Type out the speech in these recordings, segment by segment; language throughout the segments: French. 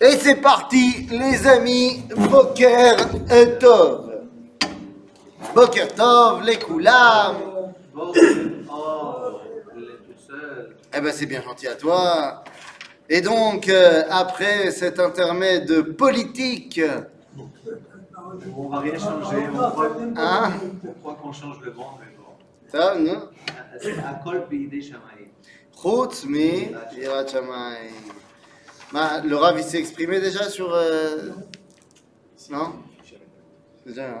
Et c'est parti, les amis, Boker Tov. Boker Tov, les Koulam. Eh ben c'est bien gentil à toi. Et donc, euh, après cet intermède politique, On va rien changer. On croit, hein, on croit qu'on change le monde, mais bon. ça, non Ma- Le Rav, il s'est exprimé déjà sur... euh, Non? Déjà, non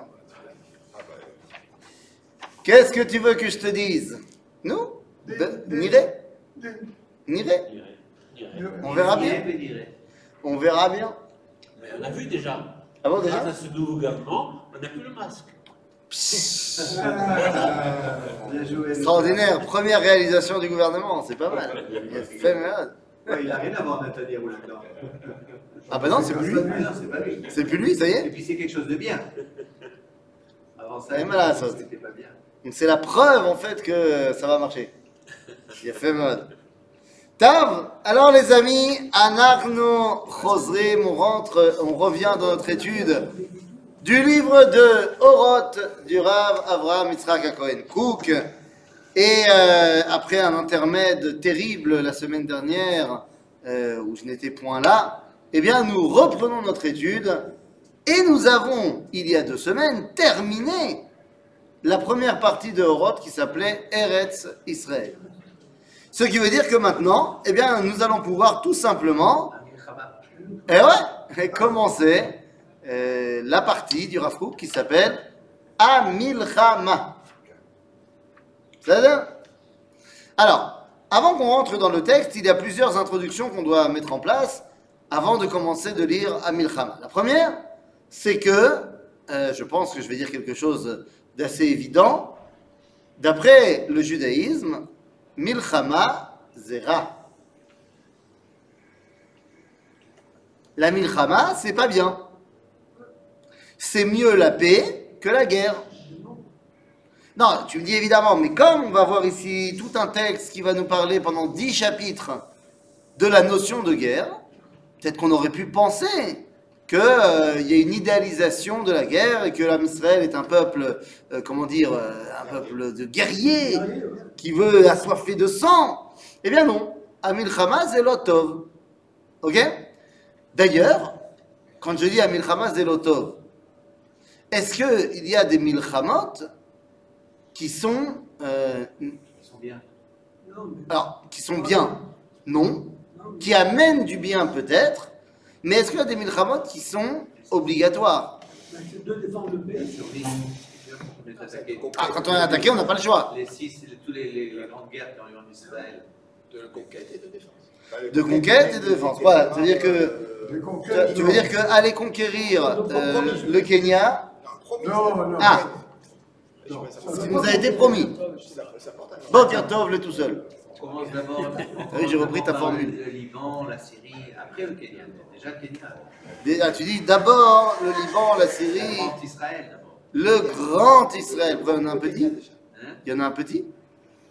Qu'est-ce que tu veux que je te dise? Nous? Niré? Niré? On verra bien. On verra bien. Mais on a vu déjà. Ah bon, Grâce déjà à ce nouveau gouvernement, on n'a plus le masque. Bien joué. Extraordinaire, première réalisation du gouvernement, c'est pas mal. Il a fait malade. Ouais, il a rien à voir, Netanyahou, là-dedans. Ah bah non, c'est plus lui. C'est pas lui. C'est plus lui, ça y Et est. puis c'est quelque chose de bien. Avant ça, c'était pas bien. Donc c'est la preuve en fait que ça va marcher. Il a fait mode. Tav, alors les amis, Anarno Chosrim, on rentre, on revient dans notre étude du livre de Oroth du Rav Avraham Yitzhak Cohen Cook. Et euh, après un intermède terrible la semaine dernière, euh, où je n'étais point là, eh bien nous reprenons notre étude et nous avons, il y a deux semaines, terminé la première partie de Oroth qui s'appelait Eretz Israël. Ce qui veut dire que maintenant, eh bien, nous allons pouvoir tout simplement, eh ouais, commencer euh, la partie du Rav qui s'appelle Amilchama. Alors, avant qu'on rentre dans le texte, il y a plusieurs introductions qu'on doit mettre en place avant de commencer de lire Amilchama. La première, c'est que, euh, je pense que je vais dire quelque chose d'assez évident, d'après le judaïsme, Milchama Zera. La Milchama, c'est pas bien. C'est mieux la paix que la guerre. Non, tu me dis évidemment, mais comme on va voir ici tout un texte qui va nous parler pendant dix chapitres de la notion de guerre, peut-être qu'on aurait pu penser qu'il y a une idéalisation de la guerre et que l'âme Israël est un peuple, euh, comment dire, euh, un peuple de guerriers qui veut assoiffer de sang. Eh bien non, Amil Hamas et Lotov. Ok? D'ailleurs, quand je dis Amil Hamas et Lotov, est-ce qu'il y a des Milchamot qui sont, euh, Ils sont bien. alors, qui sont bien Non. Qui amènent du bien peut-être, mais est-ce qu'il y a des Milchamot qui sont obligatoires? Ah, quand on est attaqué, on n'a pas le choix. Les six, tous les, les, les grandes guerres qui ont eu en Israël. de conquête et de défense. De conquête et de défense. Voilà, c'est-à-dire que tu veux dire que aller conquérir euh, le Kenya, Non, non. Ah. Ce qui nous a été promis. Boker Tov, le tout seul. On commence d'abord. oui, j'ai repris ta formule. Le Liban, la Syrie, après le Kenya. Déjà le Kenya. Ah, tu dis d'abord le Liban, la Syrie, Avant Israël d'abord. le grand Israël. Pourquoi il y en a un petit Hein? Il y en a un petit?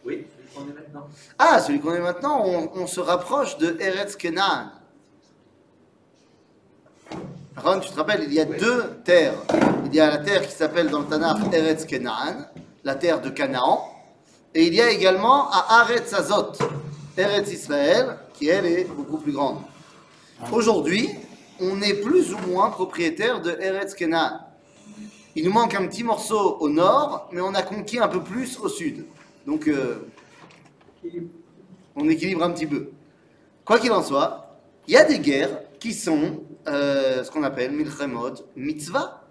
Oui, celui qu'on est maintenant. Ah, celui qu'on est maintenant, on, on se rapproche de Eretz Kenan. Ron, tu te rappelles, il y a deux terres. Il y a la terre qui s'appelle dans le Tanakh Eretz Kenan, la terre de Canaan, et il y a également à Aretz Azot, Eretz Israël, qui elle est beaucoup plus grande. Aujourd'hui, on est plus ou moins propriétaire de Eretz Kenan. Il nous manque un petit morceau au nord, mais on a conquis un peu plus au sud. Donc, euh, on équilibre un petit peu. Quoi qu'il en soit, il y a des guerres qui sont euh, ce qu'on appelle milchemot mitzvah.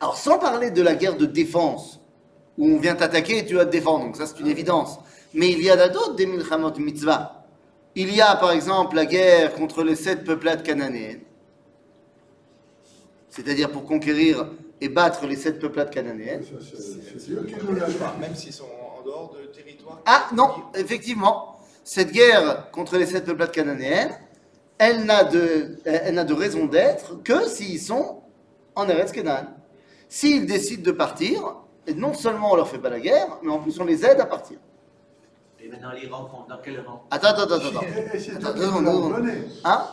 Alors, sans parler de la guerre de défense, où on vient t'attaquer et tu dois te défendre, donc ça c'est une évidence. Mais il y en a d'autres des milchemot mitzvah. Il y a par exemple la guerre contre les sept peuplades cananéennes, c'est-à-dire pour conquérir et battre les sept peuplades cananéennes. Même s'ils sont en dehors de territoire. Ah non, effectivement, cette guerre contre les sept peuplades cananéennes, elle n'a de, elle n'a de raison d'être que s'ils sont en Eretz Kenan. S'ils décident de partir, et non seulement on leur fait pas la guerre, mais en plus on les aide à partir. Et maintenant, font dans quel rang? Attends, attends, attends, attends. C'est Attends, Dieu deux qui secondes, nous l'a ordonné. Hein?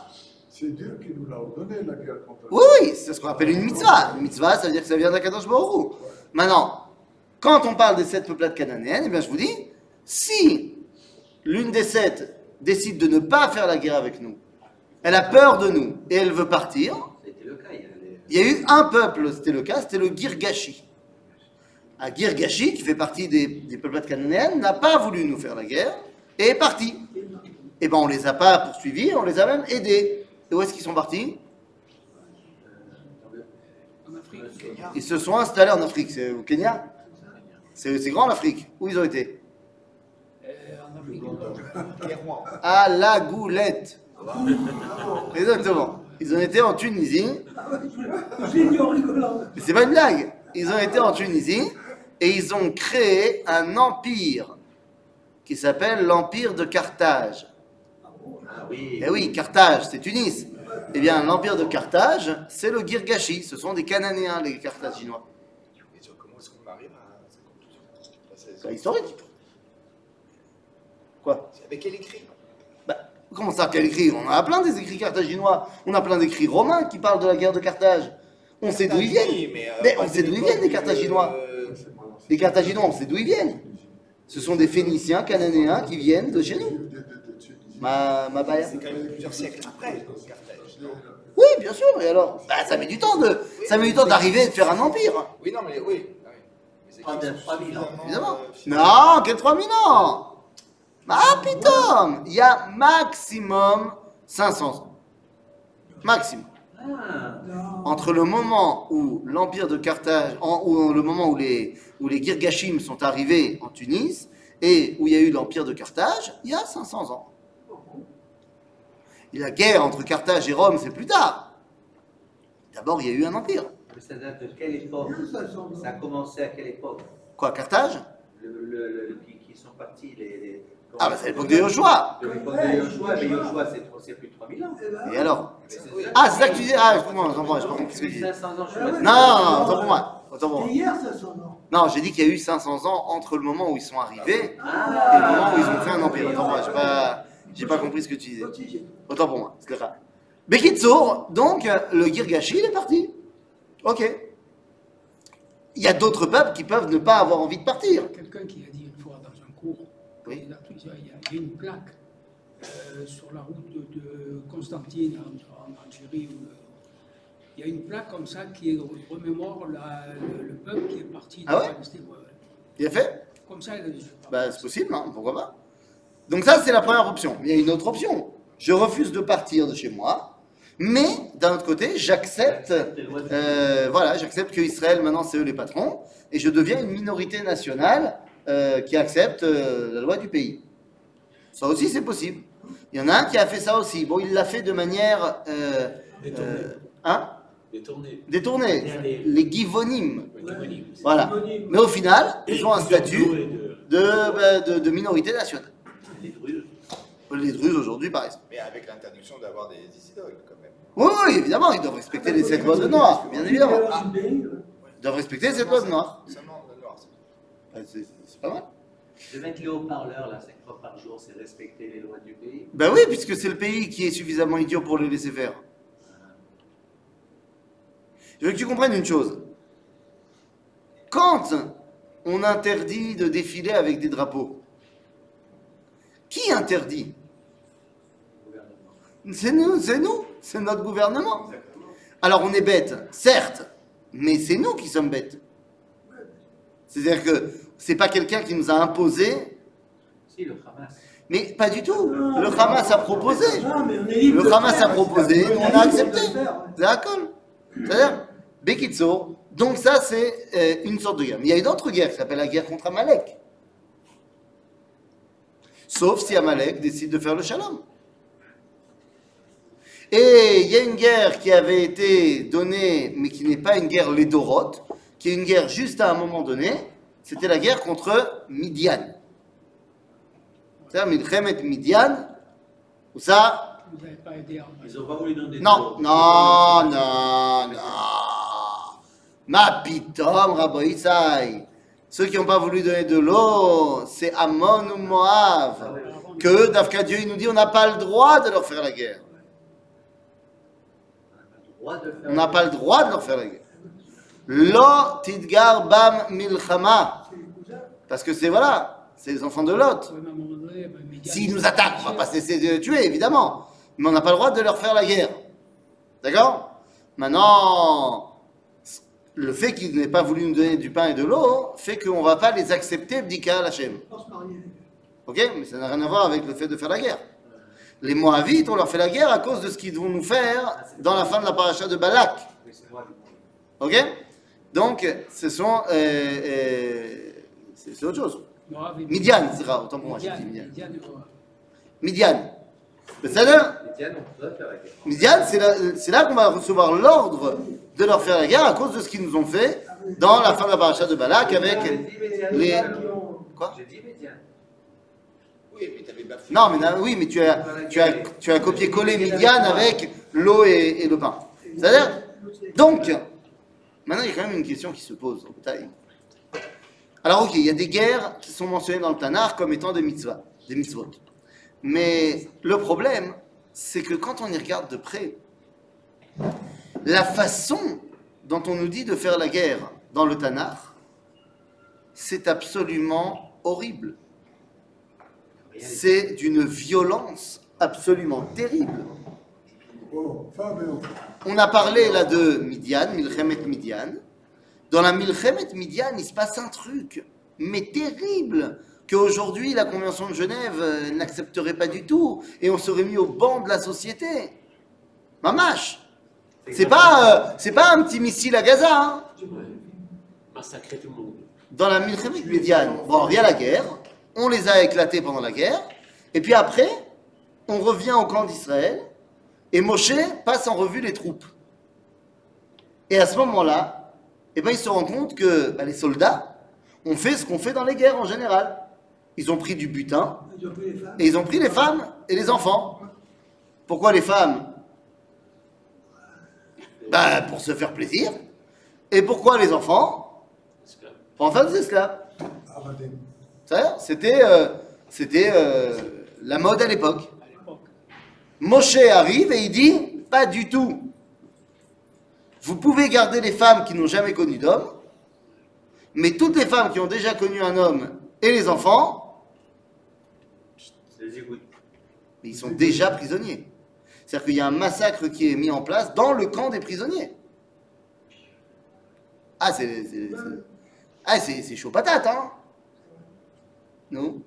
C'est Dieu qui nous l'a ordonné, la guerre contre Oui, oui, c'est ce qu'on appelle une mitzvah. Une mitzvah, ça veut dire que ça vient d'Akadosh Baruch Hu. Maintenant, quand on parle des sept peuplades cananéennes, eh bien, je vous dis, si l'une des sept décide de ne pas faire la guerre avec nous, elle a peur de nous et elle veut partir. Il y a eu un peuple, c'était le cas, c'était le Girgashi. Un Girgashi, qui fait partie des, des peuplades cananéennes, n'a pas voulu nous faire la guerre et est parti. Et ben on les a pas poursuivis, on les a même aidés. Et où est-ce qu'ils sont partis? En Afrique. Ils se sont installés en Afrique, c'est au Kenya C'est grand l'Afrique. Où ils ont été? Euh. À la Goulette. Exactement. Ils ont été en Tunisie. Mais c'est pas une blague. Ils ont été en Tunisie et ils ont créé un empire qui s'appelle l'empire de Carthage. Ah oui. Eh oui, Carthage, c'est Tunis. Eh bien, l'empire de Carthage, c'est le Girgashi. Ce sont des Cananéens, les Carthaginois. Comment est-ce qu'on arrive à cette conclusion c'est- historique. Quoi? c'est Avec quel écrit? Comment ça, quel écrit? On a plein des écrits carthaginois. On a plein d'écrits romains qui parlent de la guerre de Carthage. On sait d'où ils viennent. Mais, euh, Mais on sait d'où ils viennent, les Carthaginois. euh, Les Carthaginois, on sait d'où ils viennent. Ce sont des Phéniciens, Cananéens qui viennent de chez nous. Ma, ma. C'est quand même plusieurs siècles après, Carthage. Oui, bien sûr. Et alors bah, Ça met du temps de, ça met du temps d'arriver et de faire un empire. Oui, non, mais oui. ah oui. Mais c'est Pas qu'ils de sont 3000 ans. Évidemment. euh, Non, quel 3000 ans Ah, putain Il y a maximum 500 ans. Maximum. Ah, Entre le moment où l'empire de Carthage, en- ou le moment où les, où les Girgashim sont arrivés en Tunis, et où il y a eu l'empire de Carthage, il y a 500 ans. Et la guerre entre Carthage et Rome, c'est plus tard. D'abord, il y a eu un empire. mais ça date de quelle époque? Ça a commencé à quelle époque? Quoi, Carthage? Le, le, le- qui, qui sont partis les. les- Ah, bah c'est l'époque de Joshua. De l'époque de Yoshua, mais Yoshua, c'est trop- c'est plus de 3000 ans. Et alors Ah, c'est ça que tu dis Ah, excuse-moi, moi, j'ai pas compris ce que tu dis. 500 ans, je Ah Non, non, non, autant pour moi. Autant pour moi. Hier, ça, son nom. Non, j'ai dit qu'il y a eu 500 ans entre le moment où ils sont arrivés et le Ah, moment où ils ont fait un empire. Autant pour moi, j'ai pas, j'ai pas compris ce que tu disais. Autant pour moi, c'est ça. Bekitsour, donc le Girgashi, il est parti. Ok. Il y a d'autres peuples qui peuvent ne pas avoir envie de partir. Quelqu'un qui a dit une fois dans un cours, Oui. il, a, il y a- il y a une plaque euh, sur la route de, de Constantine en, en Algérie. où, il y a une plaque comme ça qui remémore la- le, le peuple qui est parti Ah ouais Palestine. ouais, ouais. Il a fait Comme ça, il a dit. Bah, c'est possible, hein, pourquoi pas. Donc ça, c'est la première option. Il y a une autre option. Je refuse de partir de chez moi, mais d'un autre côté, j'accepte, euh, voilà, j'accepte que Israël maintenant c'est eux les patrons, et je deviens une minorité nationale euh, qui accepte euh, la loi du pays. Ça aussi, c'est possible. Il y en a un qui a fait ça aussi. Bon, il l'a fait de manière, euh, euh, hein, Détourné. détournée. Les- Les givonimes. Voilà. Mais au final, ils ont un statut Et de- de, bah, de, de minorité nationale. les Druzes. Les Druzes aujourd'hui, par exemple. Mais avec l'interdiction d'avoir des idoles, quand même. Oui, oui, évidemment, ils doivent respecter les sept lois de Noir, bien évidemment. Ah. Ils doivent respecter les sept lois de Noir. Seulement le noir. c'est- C'est c'est pas mal. De mettre les haut-parleurs, là, 5 fois par jour, c'est respecter les lois du pays. Ben oui, puisque c'est le pays qui est suffisamment idiot pour le laisser faire. Je veux que tu comprennes une chose. Quand on interdit de défiler avec des drapeaux, qui interdit? C'est nous, c'est nous, c'est notre gouvernement. Alors on est bête, certes, mais c'est nous qui sommes bêtes. C'est-à-dire que c'est pas quelqu'un qui nous a imposé, Si, le Hamas. mais pas du tout. Le Hamas a proposé. Non, mais on est libre Le de Hamas faire. a proposé, On on a accepté. D'accord C'est-à-dire, Bekitso, donc ça c'est euh, une sorte de guerre. Mais il y a une autre guerre qui s'appelle la guerre contre Amalek. Sauf si Amalek décide de faire le shalom. Et il y a une guerre qui avait été donnée, mais qui n'est pas une guerre lédorote, qui est une guerre juste à un moment donné, c'était la guerre contre Midian. C'est-à-dire Milchemet Midian, où ça, Vous n'avez pas aidé à Ils ont pas voulu donner de non, non, non, non. Ma pitom, Rabbi Isai. Ceux qui n'ont pas voulu donner de l'eau, c'est Ammon ou Moab. Que Dafka Dieu, il nous dit on n'a pas le droit de leur faire la guerre. On n'a pas le droit de leur faire la guerre. Lo tidgar bam milchama. Parce que c'est voilà, c'est les enfants de Lot. S'ils nous attaquent, on va pas cesser de les tuer, évidemment. Mais on n'a pas le droit de leur faire la guerre. D'accord? Maintenant, le fait qu'ils n'aient pas voulu nous donner du pain et de l'eau fait qu'on ne va pas les accepter, Bdika Lachem. Ok? Mais ça n'a rien à voir avec le fait de faire la guerre. Les Moavites, on leur fait la guerre à cause de ce qu'ils vont nous faire dans la fin de la paracha de Balak. Ok? Donc, ce sont. euh, euh, c'est autre chose. Midian, c'est rare, autant pour moi, j'ai dit Midian, Midian. Midian. Midian. C'est là. Midian, qu'on va recevoir l'ordre de leur faire la guerre à cause de ce qu'ils nous ont fait dans la fin de la paracha de Balak avec les. Quoi? J'ai dit bafoué. Non, mais oui, mais tu as, tu as, tu as copié-collé Midian avec l'eau et, et le pain. C'est-à-dire Donc, maintenant, il y a quand même une question qui se pose. Alors, ok, il y a des guerres qui sont mentionnées dans le Tanakh comme étant des mitzvahs, des mitzvot. Mais le problème, c'est que quand on y regarde de près, la façon dont on nous dit de faire la guerre dans le Tanakh, c'est absolument horrible. C'est d'une violence absolument terrible. Oh, femme et enfant. On a parlé là de Midian, Milchemet Midian. Dans la Milchemet Midian, il se passe un truc, mais terrible, qu'aujourd'hui la Convention de Genève euh, n'accepterait pas du tout, et on serait mis au banc de la société. Mamache C'est pas, euh, c'est pas un petit missile à Gaza, hein Massacrer tout le monde. dans la Milchemet Midian, bon, il y a la guerre, on les a éclatés pendant la guerre, et puis après, on revient au camp d'Israël, et Moshe passe en revue les troupes. Et à ce moment-là, eh ben, il se rend compte que bah, les soldats ont fait ce qu'on fait dans les guerres en général. Ils ont pris du butin, et ils ont pris les femmes et les enfants. Pourquoi les femmes? Bah, Pour se faire plaisir. Et pourquoi les enfants? Pour en faire des esclaves. Abadim. Ça, C'était euh, c'était, euh, la mode à l'époque. Moshe arrive et il dit pas du tout. Vous pouvez garder les femmes qui n'ont jamais connu d'homme, mais toutes les femmes qui ont déjà connu un homme et les enfants, ils sont déjà prisonniers. C'est-à-dire qu'il y a un massacre qui est mis en place dans le camp des prisonniers. Ah, c'est ah, chaud patate, hein Non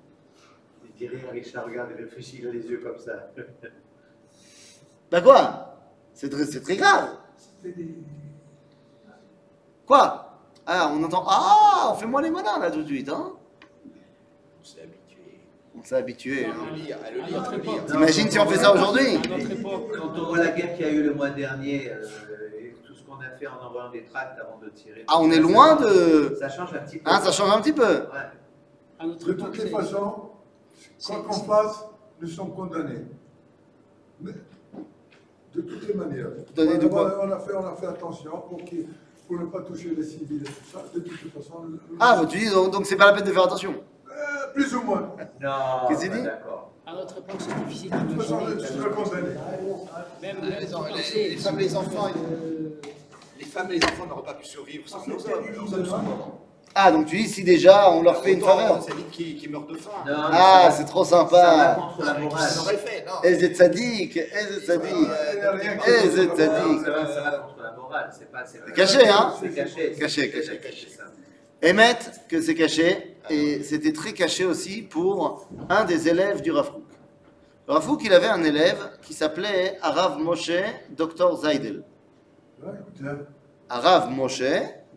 Il dirait à Richard, regarde, il réfléchit, il a les yeux comme ça. Bah quoi? C'est très, grave. Quoi? Ah, on entend. Ah, on fait moins les malins là tout de suite, hein On s'est habitué. On s'est habitué. Hein. le lire, lire. T'imagines si on fait ça aujourd'hui? À notre époque, Quand on voit la guerre qu'il y a eu le mois dernier, euh, et tout ce qu'on a fait en envoyant des tracts avant de tirer. Ah, on est loin de. Ça change un petit peu. Hein, ça change un petit peu. Ouais. à notre De toutes les façons, quoi qu'on fasse, nous sommes condamnés. Mais, de toutes les manières. On, quoi a, on a fait, on a fait attention pour, qu'il- pour ne pas toucher les civils et tout ça. De toute façon, nous- Ah, bah tu dis donc donc c'est pas la peine de faire attention. Euh, plus ou moins. Non, Qu'est-ce qu'il pas dit d'accord. À notre époque, c'est difficile De toute façon, seras condamné. Même Les, vous les- pensez, les femmes, les enfants, euh, les femmes et les enfants n'auraient pas pu survivre sans hommes sont morts. Ah, donc tu dis si déjà on leur fait une faveur. C'est vite qui, qui meurt de faim. Non, mais Ah, ça c'est trop Ça va sympa. contre la morale. Ils l'auraient fait, non. Eh, c'est sadique, eh, c'est sadique? Eh, c'est Non, sadique? ça va, ça va contre la morale. C'est pas. C'est caché, hein? C'est caché. Caché, C'est caché, caché, ça. Émettre que c'est caché, et c'était très caché aussi pour un des élèves du Rav Kook. Le Rav Kook, il avait un élève qui s'appelait Arav Moshe Dr Zaidel. Ouais, tiens, Arav Moshe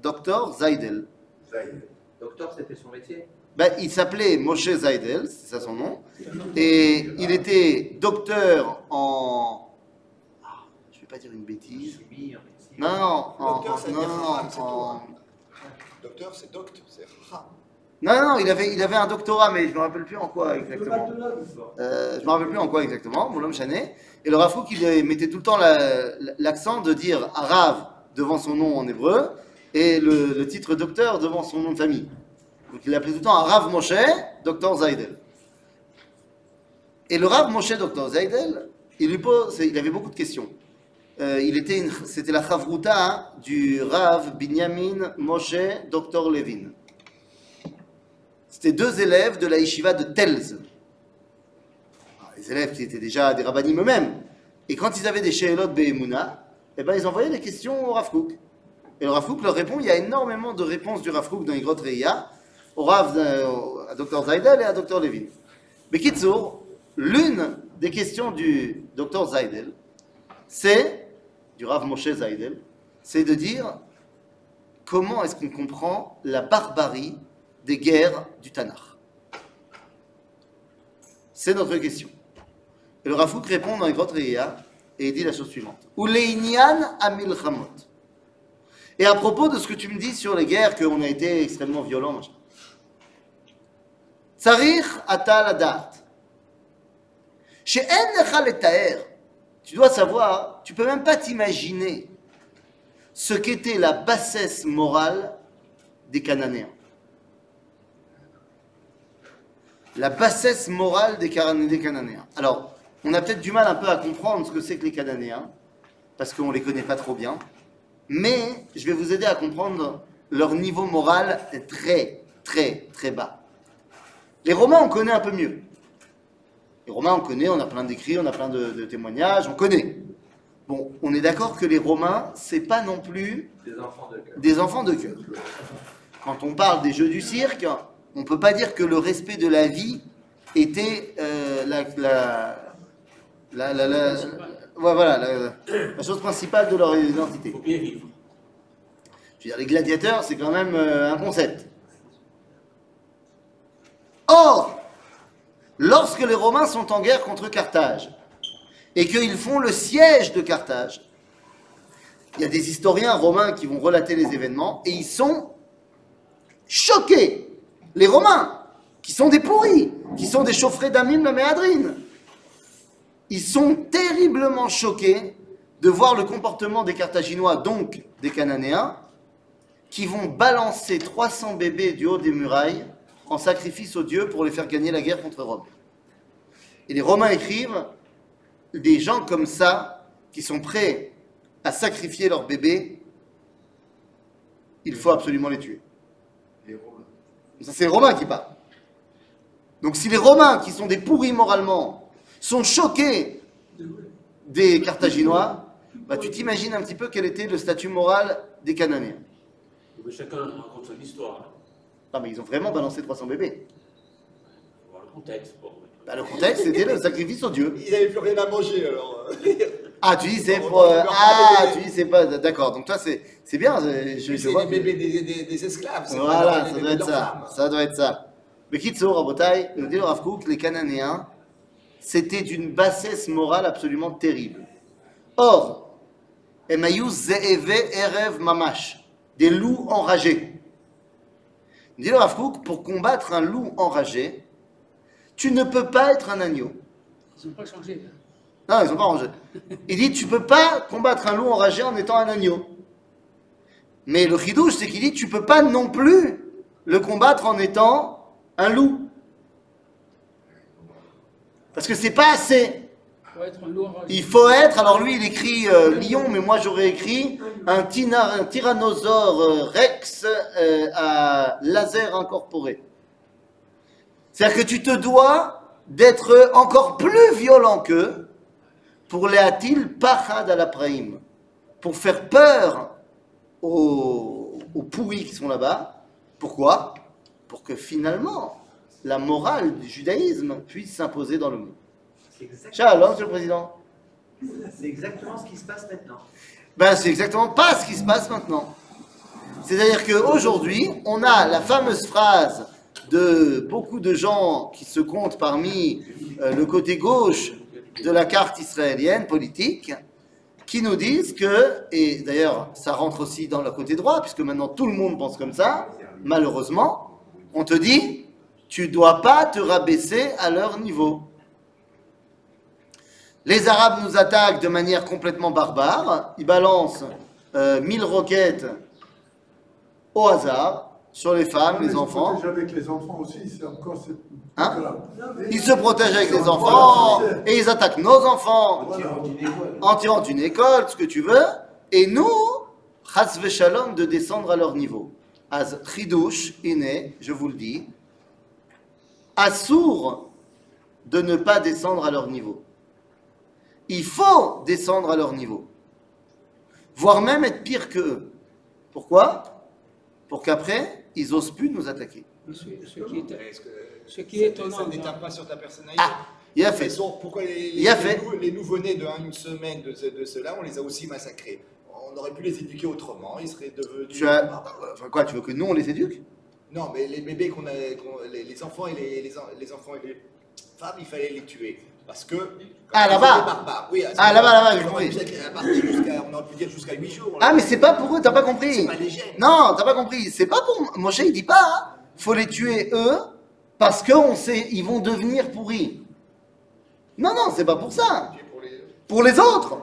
Dr Zaidel. Docteur, c'était son métier. Ben, il s'appelait Moshe Zaidel, c'est ça son nom, et il était docteur en... Ah, je vais pas dire une bêtise. Chimie, en médecine. Non, non, en, Docteur, veut non, non, c'est en-. Docteur, c'est docte, c'est ra. non, non, il avait, il avait un doctorat, mais je me rappelle plus en quoi exactement. Euh, je me rappelle plus en quoi exactement, mon homme Chanet. Et le Rav Kook, il mettait tout le temps la- l'accent de dire Arav devant son nom en hébreu et le, titre docteur devant son nom de famille. Donc il l'appelait tout le temps Rav Moshe, Dr Zaydel. Et le Rav Moshe, Dr Zaydel, il, lui pose, il avait beaucoup de questions. Euh, il était c'était la Chavruta du Rav Binyamin Moshe, Dr Levin. C'était deux élèves de la yeshiva de Telz. Alors, Les élèves qui étaient déjà des rabbinim eux-mêmes. Et quand ils avaient des Sheelot Behemuna, eh ben, ils envoyaient des questions au Rav Kook. Et le Rav Kook leur répond, il y a énormément de réponses du Rav Kook dans les grottes Reia, au Rav, euh, à Dr Zaydel et à Dr Levin. Mais Kitsour, l'une des questions du Dr Zaydel, c'est, du Rav Moshe Zaydel, c'est de dire comment est-ce qu'on comprend la barbarie des guerres du Tanakh? C'est notre question. Et le Rav Kook répond dans les grottes Reia, et il dit la chose suivante. Uleinian amilchamot. Et à propos de ce que tu me dis sur les guerres, qu'on a été extrêmement violents, machin. Tsarich atal. Chez En tu dois savoir, tu peux même pas t'imaginer ce qu'était la bassesse morale des Cananéens. La bassesse morale des, Cana- des Cananéens. Alors, on a peut-être du mal un peu à comprendre ce que c'est que les Cananéens, parce qu'on les connaît pas trop bien. Mais je vais vous aider à comprendre leur niveau moral est très, très, très bas. Les Romains, on connaît un peu mieux. Les Romains, on connaît, on a plein d'écrits, on a plein de, de témoignages, on connaît. Bon, on est d'accord que les Romains, c'est pas non plus Des enfants de cœur. des enfants de cœur. Quand on parle des jeux du cirque, on peut pas dire que le respect de la vie était euh, la, la- la- ouais, voilà, la, la chose principale de leur identité. Il faut bien vivre. Je veux dire, les gladiateurs, c'est quand même euh, un concept. Or, lorsque les Romains sont en guerre contre Carthage et qu'ils font le siège de Carthage, il y a des historiens romains qui vont relater les événements et ils sont choqués. Les Romains, qui sont des pourris, qui sont des chauffrés d'Amim la Méadrine, ils sont terriblement choqués de voir le comportement des Carthaginois, donc des Cananéens, qui vont balancer 300 bébés du haut des murailles en sacrifice aux dieux pour les faire gagner la guerre contre Rome. Et les Romains écrivent des gens comme ça, qui sont prêts à sacrifier leurs bébés, il faut absolument les tuer. Les Romains. Ça, c'est les Romains qui parlent. Donc, si les Romains, qui sont des pourris moralement, sont choqués des Carthaginois, bah, tu t'imagines un petit peu quel était le statut moral des Cananéens. Mais chacun raconte son histoire. Non, mais ils ont vraiment balancé 300 bébés. Voir le contexte. Bon, Bah, le contexte, c'était le sacrifice aux dieux. Il n'avait plus rien à manger alors. Ah, tu dis c'est pour. euh, faire ah, tu dis c'est pas. D'accord, donc toi, c'est c'est bien. Je, je, je C'est des bébés des, des, des esclaves. Voilà, ça doit être ça. Ça doit être ça. Mais Kitso, Rabotai, nous dit le Rav les Cananéens, c'était d'une bassesse morale absolument terrible. Or, Erev Mamash, des loups enragés. Nous dit le Rav Kook, pour combattre un loup enragé, tu ne peux pas être un agneau. Ils n'ont pas changé. hein. Non, ils sont pas rangés. Il dit, tu peux pas combattre un loup enragé en étant un agneau. Mais le chidouche, c'est qu'il dit, tu peux pas non plus le combattre en étant un loup. Parce que c'est pas assez. Il faut être, alors lui il écrit euh, lion, mais moi j'aurais écrit un, tyrannosaure euh, rex euh, à laser incorporé. C'est-à-dire que tu te dois d'être encore plus violent qu'eux pour les atil pachad à la pour faire peur aux, aux qui sont là-bas. Pourquoi? Pour que finalement la morale du judaïsme puisse s'imposer dans le monde. Shalom, monsieur le président. c'est exactement ce qui se passe maintenant. Ben, c'est exactement pas ce qui se passe maintenant. C'est-à-dire qu'aujourd'hui, on a la fameuse phrase de beaucoup de gens qui se comptent parmi euh, le côté gauche de la carte israélienne politique, qui nous disent que, et d'ailleurs ça rentre aussi dans le côté droit, puisque maintenant tout le monde pense comme ça, malheureusement, on te dit, tu dois pas te rabaisser à leur niveau. Les Arabes nous attaquent de manière complètement barbare. Ils balancent euh, 1000 roquettes au hasard. sur les femmes, les ils se enfants. protègent avec les enfants aussi, c'est encore Hein. Ils se protègent avec les enfants et ils attaquent nos enfants en tirant d'une école, ce que tu veux. Et nous, chas shalom de descendre à leur niveau. Az chidouche, iné, je vous le dis, assour de ne pas descendre à leur niveau. Il faut descendre à leur niveau. Voire même être pire que eux. Pourquoi? Pour qu'après, ils osent plus nous attaquer. Ce, ce qui est, Est-ce que ce qui est ça- étonnant, Ça n'éteint pas sur ta personnalité. Ah, il a fait. Pourquoi les, les, les fait. nou- les nouveau-nés de une semaine de, ce- de cela, on les a aussi massacrés. On aurait pu les éduquer autrement, ils seraient devenus. Tu as... Enfin quoi, tu veux que nous, on les éduque? Non, mais les bébés qu'on a, les, les enfants et les, les, en- les enfants et les femmes, il fallait les tuer. Parce que. Ah, là-bas. Oui, Ah, là-bas, là-bas, j'ai on compris. On aurait pu dire jusqu'à 8 jours. Ah, mais c'est pas pour eux, t'as pas compris C'est pas léger. Non, t'as pas compris. C'est pas pour. Moshe, il dit pas, hein, faut les tuer eux, parce qu'on sait, ils vont devenir pourris. Non, non, c'est pas pour ça. Pour les- Pour les autres.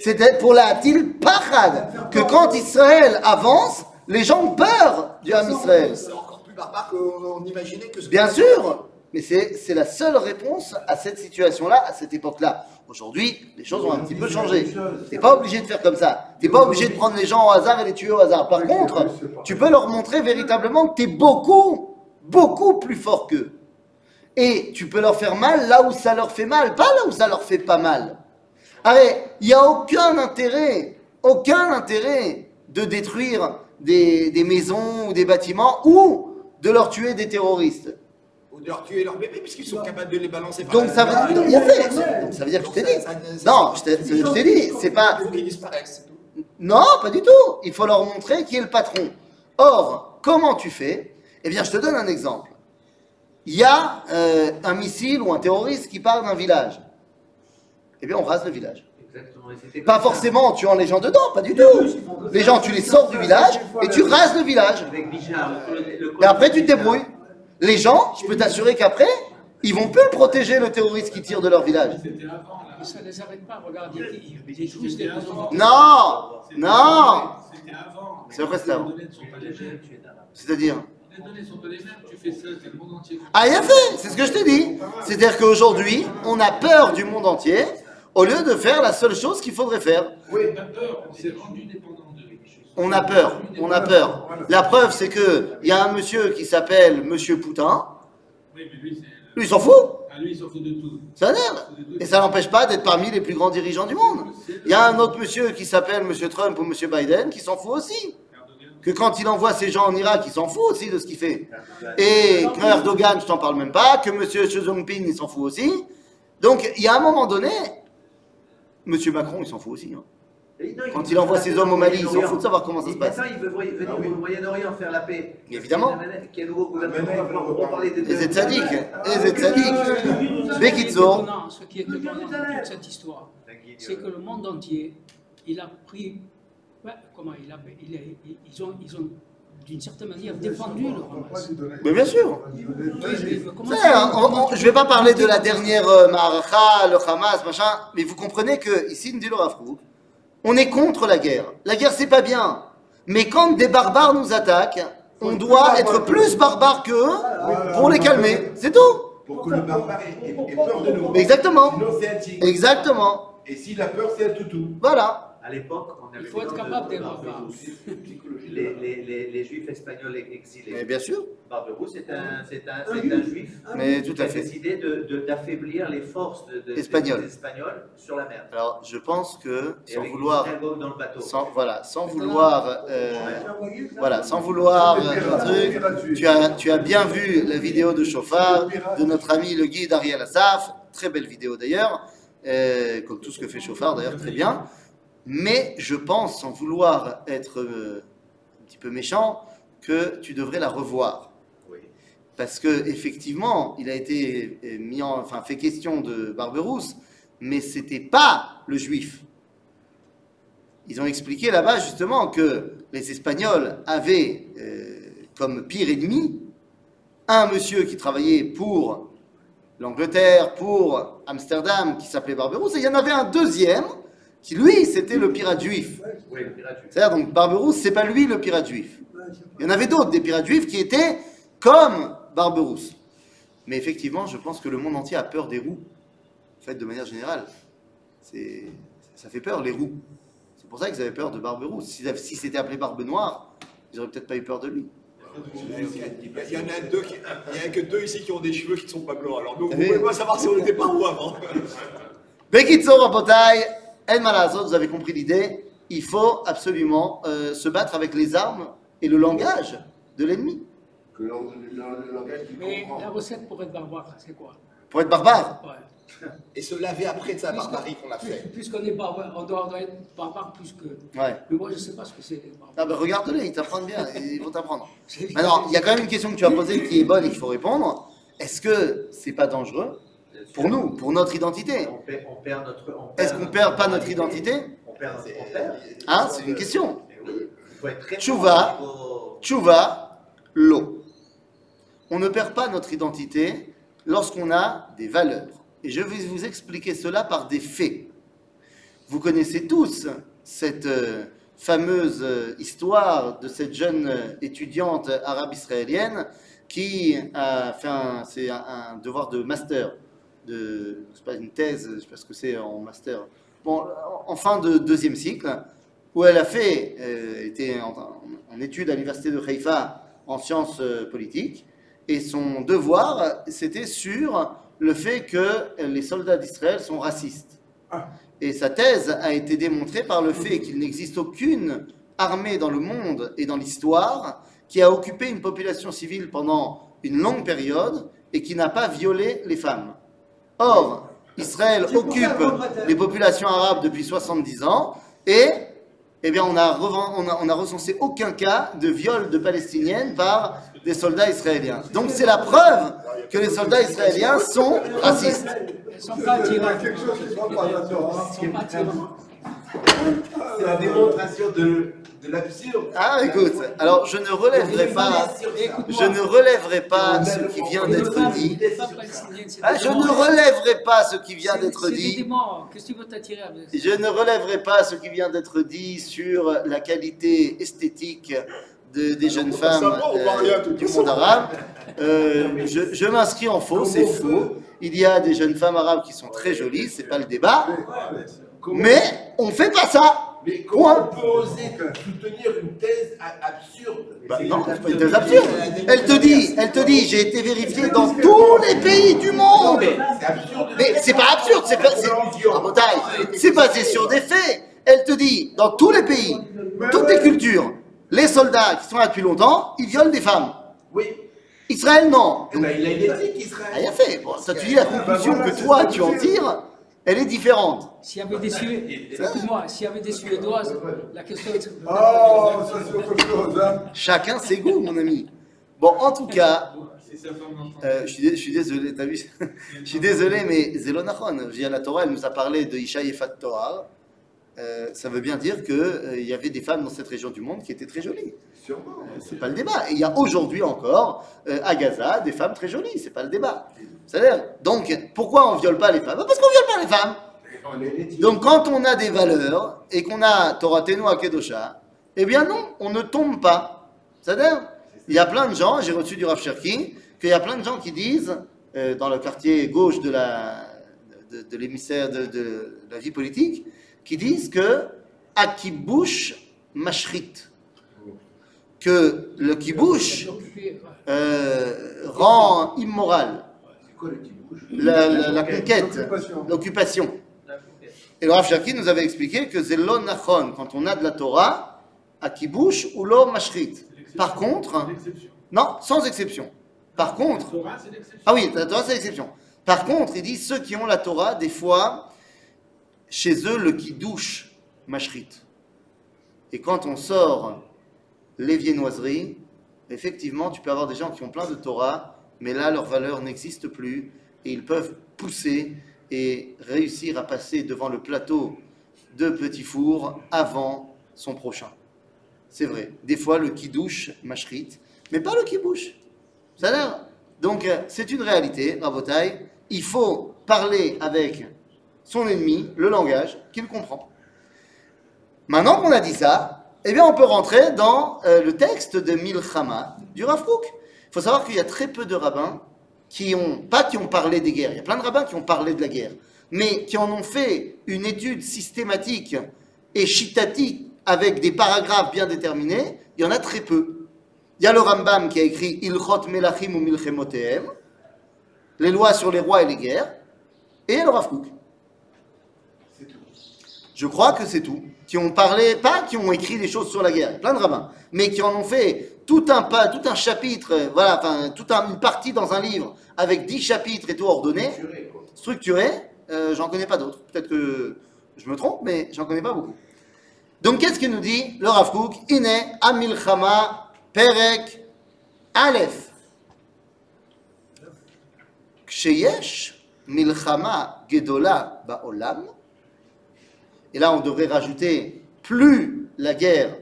C'était pour la til pachad, que quand Israël avance, les gens ont peur du Ham Israël. C'est encore plus barbare qu'on on imaginait que ce Bien sûr, mais c'est c'est la seule réponse à cette situation-là, à cette époque-là. Aujourd'hui, les choses ont un petit peu changé. T'es pas obligé de faire comme ça. T'es pas obligé de prendre les gens au hasard et les tuer au hasard. Par contre, tu peux leur montrer véritablement que t'es beaucoup, beaucoup plus fort qu'eux. Et tu peux leur faire mal là où ça leur fait mal, pas là où ça leur fait pas mal. Allez, il n'y a aucun intérêt, aucun intérêt de détruire des, des maisons ou des bâtiments ou de leur tuer des terroristes. Ou de leur tuer leurs bébés, puisqu'ils sont capables de les balancer par Donc la- ça veut, donc, il y a fait. Donc ça veut dire que je t'ai dit. Non, je t'ai je t'ai dit, c'est pas. Il faut qu'ils disparaissent. Non, pas du tout. Il faut leur montrer qui est le patron. Or, comment tu fais Eh bien, je te donne un exemple. Il y a euh, un missile ou un terroriste qui part d'un village. Eh bien, on rase le village. Exactement. Pas forcément en tuant les gens dedans, pas du tout. Les gens, tu les sors du village et tu rases le village. Et après, tu te débrouilles. Les gens, je peux t'assurer qu'après, ils vont plus protéger le terroriste qui tire de leur village. C'était avant, là. Et ça ne les arrête pas, regarde, ils, ils détruisent des maisons. Non Non C'était avant. C'est vrai, c'était avant. Les données ne sont pas les mêmes. tu es d'Arabie. C'est-à-dire. Tu. Ah, il a fait C'est ce que je t'ai dit. C'est-à-dire qu'aujourd'hui, on a peur du monde entier au lieu de faire la seule chose qu'il faudrait faire. On a peur, on s'est rendu dépendant d'eux. On a peur, on a peur. La preuve, c'est que il y a un monsieur qui s'appelle Monsieur Poutin. Oui, mais lui, il s'en fout. Ah, lui, il s'en fout de tout. Nerd. Et ça n'empêche pas d'être parmi les plus grands dirigeants du monde. Il y a un autre monsieur qui s'appelle Monsieur Trump ou Monsieur Biden qui s'en fout aussi. Que quand il envoie ses gens en Irak, il s'en fout aussi de ce qu'il fait. Et que Erdogan, je t'en parle même pas. Que Monsieur Xi Jinping, il s'en fout aussi. Donc, il y a un moment donné, Monsieur Macron, il s'en fout aussi. hein. Et non, Quand il envoie ses hommes au Mali, il s'en fout de savoir comment ça se Et passe. Maintenant, il veut venir Ah oui. au Moyen-Orient faire la paix. Évidemment. Quel nouveau gouvernement Mais maintenant, il veut On parlait des Les tzaddik, les tzaddik. Ce qui est étonnant, ce qui est étonnant dans toute cette histoire, c'est que le monde entier, il a pris, ouais, comment il a, il a- ils ont, ils ont d'une certaine manière défendu le Hamas. Mais bien sûr. Oui, mais on- on- je vais pas parler de la dernière euh, le Hamas, machin, mais vous comprenez que ici, nous on est contre la guerre. La guerre, c'est pas bien. Mais quand des barbares nous attaquent, on doit être plus barbares qu'eux pour les calmer. C'est tout. Pour que le barbare ait, peur de nous. Exactement. Exactement. Et s'il a peur, c'est un toutou. Voilà. À l'époque, on avait Il faut être de- capable de barbares. Les, les, les, les juifs espagnols exilés. Mais bien sûr. Barberousse, c'est un, c'est un, c'est un juif Mais tout qui à a fait. décidé de- de- d'affaiblir les forces de, de- Espagnoles. des Espagnols sur la mer. Alors, je pense que, Et sans vouloir, synagogue dans le bateau. sans, voilà, sans vouloir, euh, voilà, sans vouloir, euh, un truc, Tu as, tu as bien vu la vidéo de chauffard de notre ami le guide Ariel Assaf, très belle vidéo d'ailleurs, euh, comme tout ce que fait chauffard d'ailleurs, très bien. Mais je pense, sans vouloir être euh, un petit peu méchant, que tu devrais la revoir. Oui. Parce que effectivement, il a été euh, mis en, enfin fait question de Barberousse, mais c'était pas le juif. Ils ont expliqué là-bas justement que les Espagnols avaient euh, comme pire ennemi un monsieur qui travaillait pour l'Angleterre, pour Amsterdam, qui s'appelait Barberousse, et il y en avait un deuxième qui lui, c'était le pirate juif. Oui. C'est-à-dire donc Barberousse, c'est pas lui le pirate juif. Il y en avait d'autres, des pirates juifs, qui étaient comme Barberousse. Mais effectivement, je pense que le monde entier a peur des roues. En fait, de manière générale, c'est, ça fait peur, les roues. C'est pour ça qu'ils avaient peur de Barberousse. Si, si c'était appelé Barbe Noire, ils n'auraient peut-être pas eu peur de lui. Il y en a deux qui- il y en a que deux ici qui ont des cheveux qui ne sont pas blancs. Alors, nous, vous pouvez pas savoir si on était pas roux avant. Bekitzo Rabotai, vous avez compris l'idée. Il faut absolument euh, se battre avec les armes et le langage de l'ennemi. Le, le- le Mais comprend. la recette pour être barbare, c'est quoi? Pour être barbare? Ouais. Et se laver après de sa barbarie qu'on a fait. Puisqu'on est barbare, on doit, on doit être barbare plus que. Ouais. Mais moi, je ne sais pas ce que c'est. Ah ben regarde-les, ils t'apprennent bien, ils vont t'apprendre. Maintenant, il y a quand même une question que tu as posée qui est bonne et qu'il faut répondre. Est-ce que c'est pas dangereux pour nous, pour notre identité On perd, on perd notre. on Est-ce qu'on perd pas notre identité On perd notre. Hein C'est une question. Niveau- Tchouva, l'eau. On ne perd pas notre identité lorsqu'on a des valeurs. Et je vais vous expliquer cela par des faits. Vous connaissez tous cette euh, fameuse euh, histoire de cette jeune euh, étudiante arabe-israélienne qui a fait un, c'est un, un devoir de master, de, c'est pas une thèse, je sais pas ce que c'est en master, bon, en- fin de deuxième cycle, où elle a fait, euh, était en, en études à l'université de Haïfa en sciences euh, politiques, et son devoir, c'était sur le fait que les soldats d'Israël sont racistes. Et sa thèse a été démontrée par le fait qu'il n'existe aucune armée dans le monde et dans l'histoire qui a occupé une population civile pendant une longue période et qui n'a pas violé les femmes. Or, Israël occupe les populations arabes depuis 70 ans et eh bien, on a, reven- on, a, on a recensé aucun cas de viol de palestiniennes par des soldats israéliens. Donc c'est la preuve que les soldats israéliens sont racistes. Sont pas hein. C'est la démonstration de, de l'absurde. Ah, écoute, alors je ne relèverai pas, je ne relèverai pas ce qui vient d'être dit. Ah, je ne relèverai pas ce qui vient d'être dit. Je ne relèverai pas ce qui vient d'être dit sur la qualité esthétique de- des jeunes va femmes euh, du monde arabe. Euh, je je m'inscris en faux, c'est faux. Il y a des jeunes femmes arabes qui sont très jolies, c'est pas le débat. Mais on fait pas ça. Mais comment on peut oser soutenir une thèse a- absurde Bah C'est non, une c'est pas une thèse absurde. Elle te dit, elle te dit, j'ai été vérifié dans tous les pays du monde. Mais c'est c'est pas absurde, c'est pas, c'est, Ah, Rabotai, c'est basé sur des faits. Elle te dit, dans tous les pays, toutes les cultures, les soldats qui sont là depuis longtemps, ils violent des femmes. Oui. Israël, non. Eh ben, il a une éthique, Israël. Rien fait. Bon, ça tu dis la conclusion que toi tu en tires, elle est différente. S'il y avait des Suédois, écoute-moi, s'il y avait des Suédoises, la question serait Oh, ça c'est autre chose. Hein. Chacun ses goûts, mon ami. Bon, en tout cas, euh, je, suis, dé- je suis désolé, t'as vu? Je suis désolé, mais Zelonachon, via la Torah, elle nous a parlé de Isha Yefat Torah. Euh, ça veut bien dire qu'il y avait des femmes dans cette région du monde qui étaient très jolies. Sûrement. Euh, C'est pas le débat. Et il y a aujourd'hui encore, euh, à Gaza, des femmes très jolies. C'est pas le débat. C'est-à-dire, donc, pourquoi on viole pas les femmes? Bah, Parce qu'on viole pas les femmes. Donc, quand on a des valeurs et qu'on a Torah Kedosha, eh bien non, on ne tombe pas. C'est-à-dire, il y a plein de gens, j'ai reçu du Rav Cherki, qu'il y a plein de gens qui disent, euh, dans le quartier gauche de la de, l'émissaire de, la vie politique, qui disent que Akibush Mashrit, que le occupé. euh, rend immoral quoi le la, la- la conquête, L'occupation. Et le Rav Shaki nous avait expliqué que c'est lo nachon, quand on a de la Torah, à kibush ou lo mashrit. Par contre, non, sans exception. Par contre, Torah, ah oui, la Torah c'est l'exception. Par contre, il dit ceux qui ont la Torah, des fois, chez eux, le kiddush mashrit. Et quand on sort les viennoiseries, effectivement, tu peux avoir des gens qui ont plein de Torah, mais là, leur valeur n'existe plus et ils peuvent pousser et réussir à passer devant le plateau de petits fours avant son prochain. C'est vrai. Des fois, le kiddush mashrit, mais pas le kibouche. Ça a l'air. Donc, euh, c'est une réalité, Rabotai. Il faut parler avec son ennemi, le langage, qu'il comprend. Maintenant qu'on a dit ça, eh bien, on peut rentrer dans euh, le texte de Milchama du Rav. Il faut savoir qu'il y a très peu de rabbins qui ont, pas qui ont parlé des guerres, il y a plein de rabbins qui ont parlé de la guerre, mais qui en ont fait une étude systématique et chitatique avec des paragraphes bien déterminés, il y en a très peu. Il y a le Rambam qui a écrit Ilchot Melachim ou Milchemotehem, les lois sur les rois et les guerres, et le Rav Kook. Je crois que c'est tout. Qui ont parlé, pas qui ont écrit des choses sur la guerre, plein de rabbins, mais qui en ont fait tout un, tout un chapitre, euh, voilà, enfin, toute une partie dans un livre avec dix chapitres et tout ordonné, structuré, euh, j'en connais pas d'autres. Peut-être que je me trompe, mais j'en connais pas beaucoup. Donc, qu'est-ce qu'il nous dit le Rav Kook? Ine Amilchama Perek Aleph. Sheyesh Milchama Gedola Baolam. Et là, on devrait rajouter plus la guerre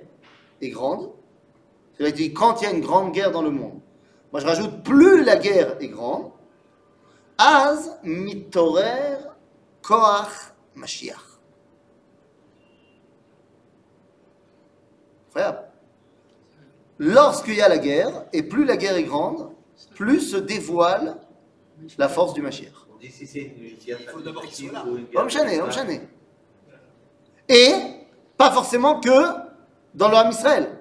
est grande, c'est-à-dire dit quand il y a une grande guerre dans le monde, moi je rajoute plus la guerre est grande, Az mitorer koach Mashiach. Incroyable. Lorsqu'il y a la guerre, et plus la guerre est grande, plus se dévoile la force du Mashiach. On dit si c'est une guerre Il faut d'abord qu'il soit. Et pas forcément que dans le Ham Israël.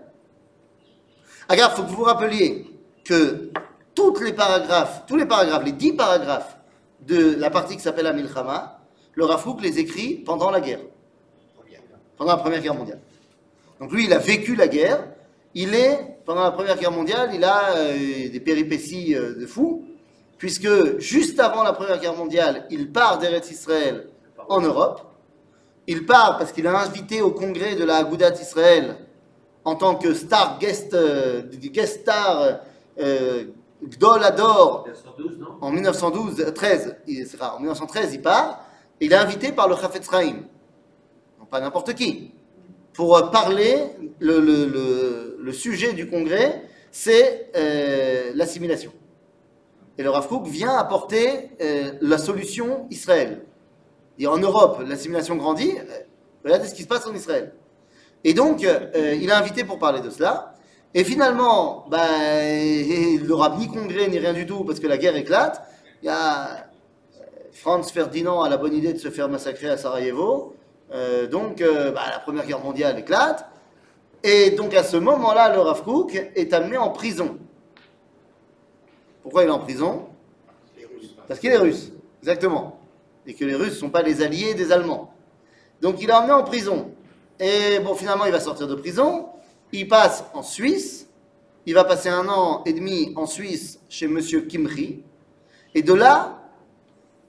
Regarde, il faut que vous vous rappeliez que toutes les paragraphes, tous les paragraphes, les dix paragraphes de la partie qui s'appelle la Milchama, le Rafouk les écrit pendant la guerre, pendant la Première Guerre mondiale. Donc lui, il a vécu la guerre. Il est, pendant la Première Guerre mondiale, il a euh, des péripéties euh, de fou, puisque juste avant la Première Guerre mondiale, il part d'Eretz Israël en Europe. Il part parce qu'il a invité au congrès de la Agudat Israël en tant que star guest, euh, guest star euh, Gdol Ador 1912, non? En 1912, 13, il- rare, en 1913, il part, et il est invité par le Chafetz Chaim, non pas n'importe qui, pour euh, parler, le, le- le- le sujet du congrès, c'est euh, l'assimilation. Et le Rav Kook vient apporter euh, la solution Israël. Et en Europe, l'assimilation grandit, regardez ce qui se passe en Israël. Et donc, euh, il est invité pour parler de cela. Et finalement, bah, il n'aura ni congrès ni rien du tout parce que la guerre éclate. Il y a euh, Franz Ferdinand a la bonne idée de se faire massacrer à Sarajevo. Euh, donc, euh, bah, la Première Guerre mondiale éclate. Et donc, à ce moment-là, le Rav Kook est amené en prison. Pourquoi il est en prison? Parce qu'il est russe, exactement. Et que les Russes ne sont pas les alliés des Allemands. Donc il est emmené en prison. Et bon, finalement, il va sortir de prison. Il passe en Suisse. Il va passer un an et demi en Suisse chez Monsieur Kimri. Et de là,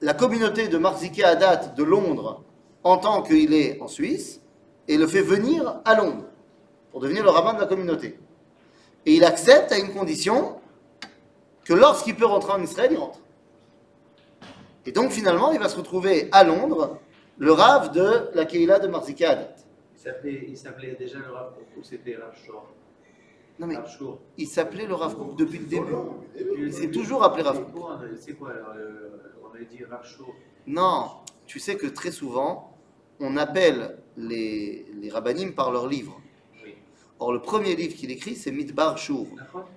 la communauté de Marzike Haddad de Londres entend qu'il est en Suisse et le fait venir à Londres pour devenir le rabbin de la communauté. Et il accepte à une condition que lorsqu'il peut rentrer en Israël, il rentre. Et donc finalement, il va se retrouver à Londres, le rave de la Keila de Marzika Haddad. Il s'appelait, déjà le Rav Kook ou c'était Rav Shor? Non mais Rav il s'appelait le Rav Kook depuis le début. Il s'est toujours appelé Rav a- C'est quoi alors euh, On a dit Rav Shor? Non, tu sais que très souvent, on appelle les, les rabbinim par leur livre. Oui. Or, le premier livre qu'il écrit, c'est Midbar Shur. D'accord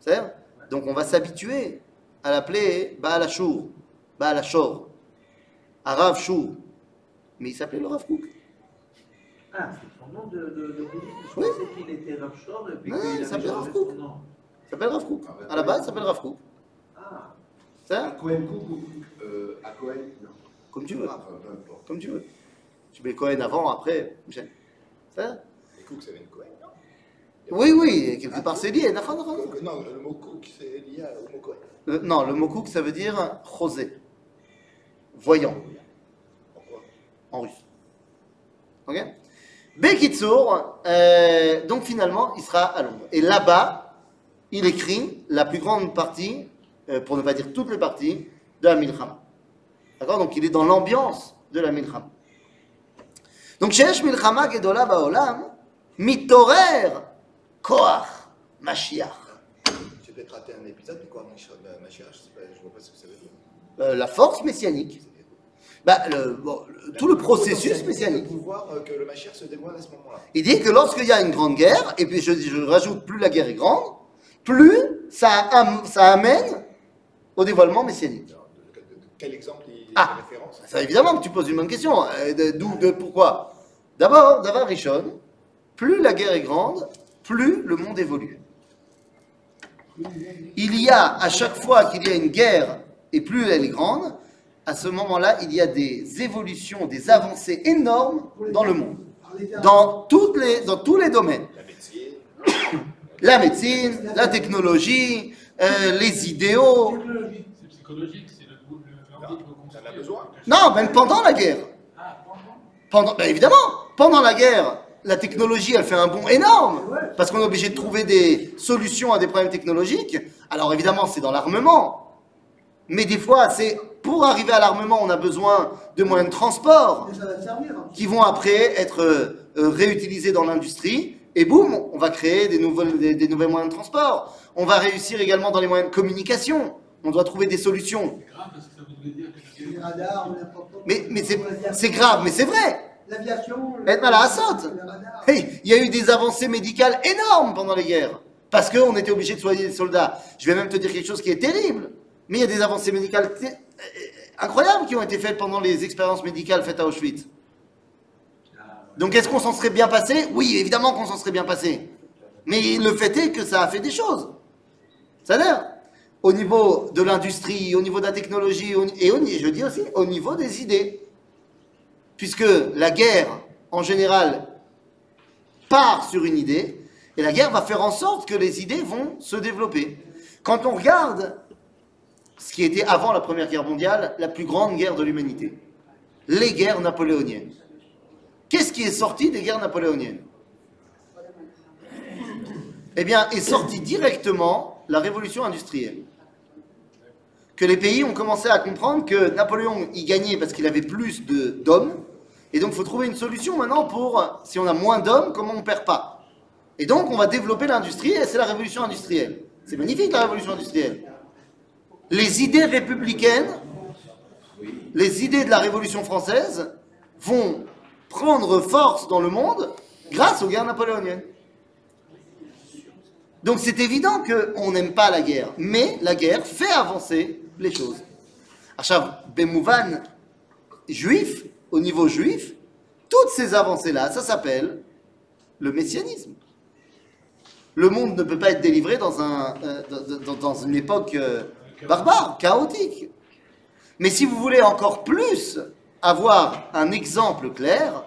C'est Donc, on va s'habituer à l'appeler Baal Ashur, Baal Ashor, Arav Shur. Mais il s'appelait le Rav Kook. Ah, c'est son nom de, de, de. Je Oui. pensais qu'il était et puis Non, qu'il il avait s'appelait changé Rav Kook. son nom. Il s'appelle Rav Kook. À la base, il s'appelle Rav Kook. Ah, C'est À Cohen Cook ou euh, à Cohen Non. Comme tu veux. Ah. Comme tu veux. Tu mets Cohen avant, après. C'est Les Cook, ça vient de Cohen, non? Oui, oui, quelque part c'est lié. Non, le mot Cook, c'est lié au mot Cohen. Euh, Non, le mot Kook, ça veut dire rosé. Voyant. Pourquoi en russe. Ok? Bekitsour, euh, donc finalement, il sera à Londres. Et là-bas, il écrit la plus grande partie, euh, pour ne pas dire toutes les parties, de la Milchama. D'accord? Donc il est dans l'ambiance de la Milchama. Donc, Sheesh Milchama Gedola Baolam, Mitorer Koach Mashiach. J'ai peut-être raté un épisode, mais quoi, Mashiach, je je vois pas ce que ça veut dire. Euh, la force messianique. Bah, le- bon, le- tout le processus pouvoir euh, que le Mashiach se dévoile à ce moment-là. Il dit que lorsqu'il y a une grande guerre, et puis je, je rajoute plus la guerre est grande, plus ça, am- ça amène au dévoilement messianique. Alors, de- de- de Quel exemple il Ah. référence? Ça, évidemment que tu poses une bonne question. Euh, D'où, de pourquoi? D'abord, d'abord, Richon, plus la guerre est grande, plus le monde évolue. Il y a, à chaque fois qu'il y a une guerre, et plus elle est grande, à ce moment-là, il y a des évolutions, des avancées énormes dans le monde. Dans, toutes les, dans tous les domaines. La médecine, La médecine, la technologie, euh, les idéaux. C'est psychologique, c'est le besoin? Non, même pendant la guerre. Pendant, ben évidemment, pendant la guerre, la technologie, elle fait un bond énorme, parce qu'on est obligé de trouver des solutions à des problèmes technologiques. Alors évidemment, c'est dans l'armement, mais des fois, c'est pour arriver à l'armement, on a besoin de moyens de transport hein. qui vont après être euh, euh, réutilisés dans l'industrie, et boum, on va créer des, nouvelles, des, des nouveaux moyens de transport. On va réussir également dans les moyens de communication. On doit trouver des solutions. C'est grave parce que ça voudrait dire que Les radars, on a pas- Mais, mais c'est, grave, mais c'est vrai. L'aviation. le- Être mal à la saute. les radars. Hey, il y a eu des avancées médicales énormes pendant les guerres. Parce qu'on était obligé de soigner les soldats. Je vais même te dire quelque chose qui est terrible. Mais il y a des avancées médicales incroyables qui ont été faites pendant les expériences médicales faites à Auschwitz. Donc est-ce qu'on s'en serait bien passé? Oui, évidemment qu'on s'en serait bien passé. Mais le fait est que ça a fait des choses. C'est-à-dire, au niveau de l'industrie, au niveau de la technologie, et je dis aussi au niveau des idées. Puisque la guerre, en général, part sur une idée, et la guerre va faire en sorte que les idées vont se développer. Quand on regarde ce qui était avant la Première Guerre mondiale, la plus grande guerre de l'humanité, les guerres napoléoniennes. Qu'est-ce qui est sorti des guerres napoléoniennes? Eh bien, est sorti directement la révolution industrielle. Que les pays ont commencé à comprendre que Napoléon, il gagnait parce qu'il avait plus d'hommes, et donc il faut trouver une solution maintenant pour, si on a moins d'hommes, comment on perd pas? Et donc on va développer l'industrie, et c'est la révolution industrielle. C'est magnifique la révolution industrielle les idées républicaines, les idées de la Révolution française vont prendre force dans le monde grâce aux guerres napoléoniennes. Donc c'est évident qu'on n'aime pas la guerre, mais la guerre fait avancer les choses. Achav Bemouvan, juif, au niveau juif, toutes ces avancées-là, ça s'appelle le messianisme. Le monde ne peut pas être délivré dans, euh, dans une époque euh, barbare, chaotique. Mais si vous voulez encore plus avoir un exemple clair,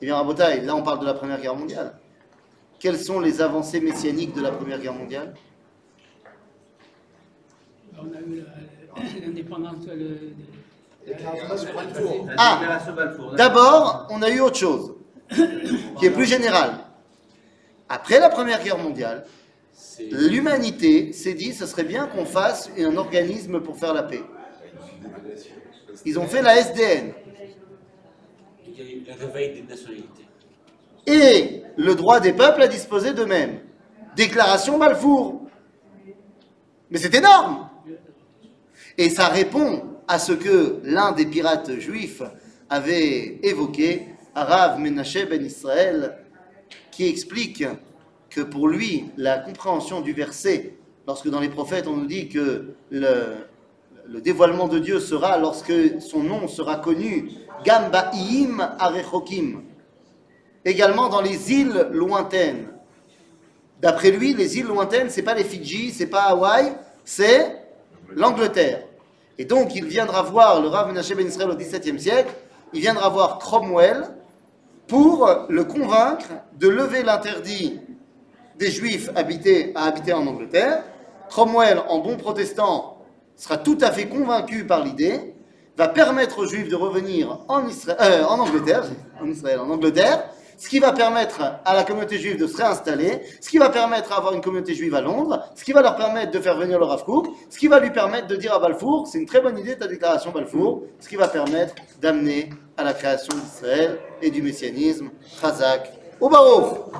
eh bien, Rabotai, là on parle de la Première Guerre mondiale. Quelles sont les avancées messianiques de la Première Guerre mondiale? On a eu l'indépendance. de Balfour. La Ah. D'abord, on a eu autre chose, qui est plus général. Après la Première Guerre mondiale, l'humanité s'est dit ce serait bien qu'on fasse un organisme pour faire la paix. Ils ont fait la SDN. il y a eu le réveil des nationalités. Et le droit des peuples à disposer d'eux-mêmes. Déclaration Balfour. Mais c'est énorme. Et ça répond à ce que l'un des pirates juifs avait évoqué, Arav Menachem ben Israël, qui explique que pour lui, la compréhension du verset, lorsque dans les prophètes on nous dit que le, le dévoilement de Dieu sera lorsque son nom sera connu, Gamba Iim Arechokim, également dans les îles lointaines. D'après lui, les îles lointaines, c'est pas les Fidji, c'est pas Hawaï, c'est l'Angleterre. Et donc, il viendra voir le Rav Menachem Ben Israël au XVIIe siècle, il viendra voir Cromwell pour le convaincre de lever l'interdit des Juifs habités, à habiter en Angleterre. Cromwell, en bon protestant, sera tout à fait convaincu par l'idée, va permettre aux Juifs de revenir en, Isra- euh, en Angleterre, en Israël, en Angleterre, ce qui va permettre à la communauté juive de se réinstaller, ce qui va permettre à avoir une communauté juive à Londres, ce qui va leur permettre de faire venir le Rav ce qui va lui permettre de dire à Balfour, c'est une très bonne idée ta déclaration Balfour, ce qui va permettre d'amener à la création d'Israël et du messianisme, Chazak, au Baruch.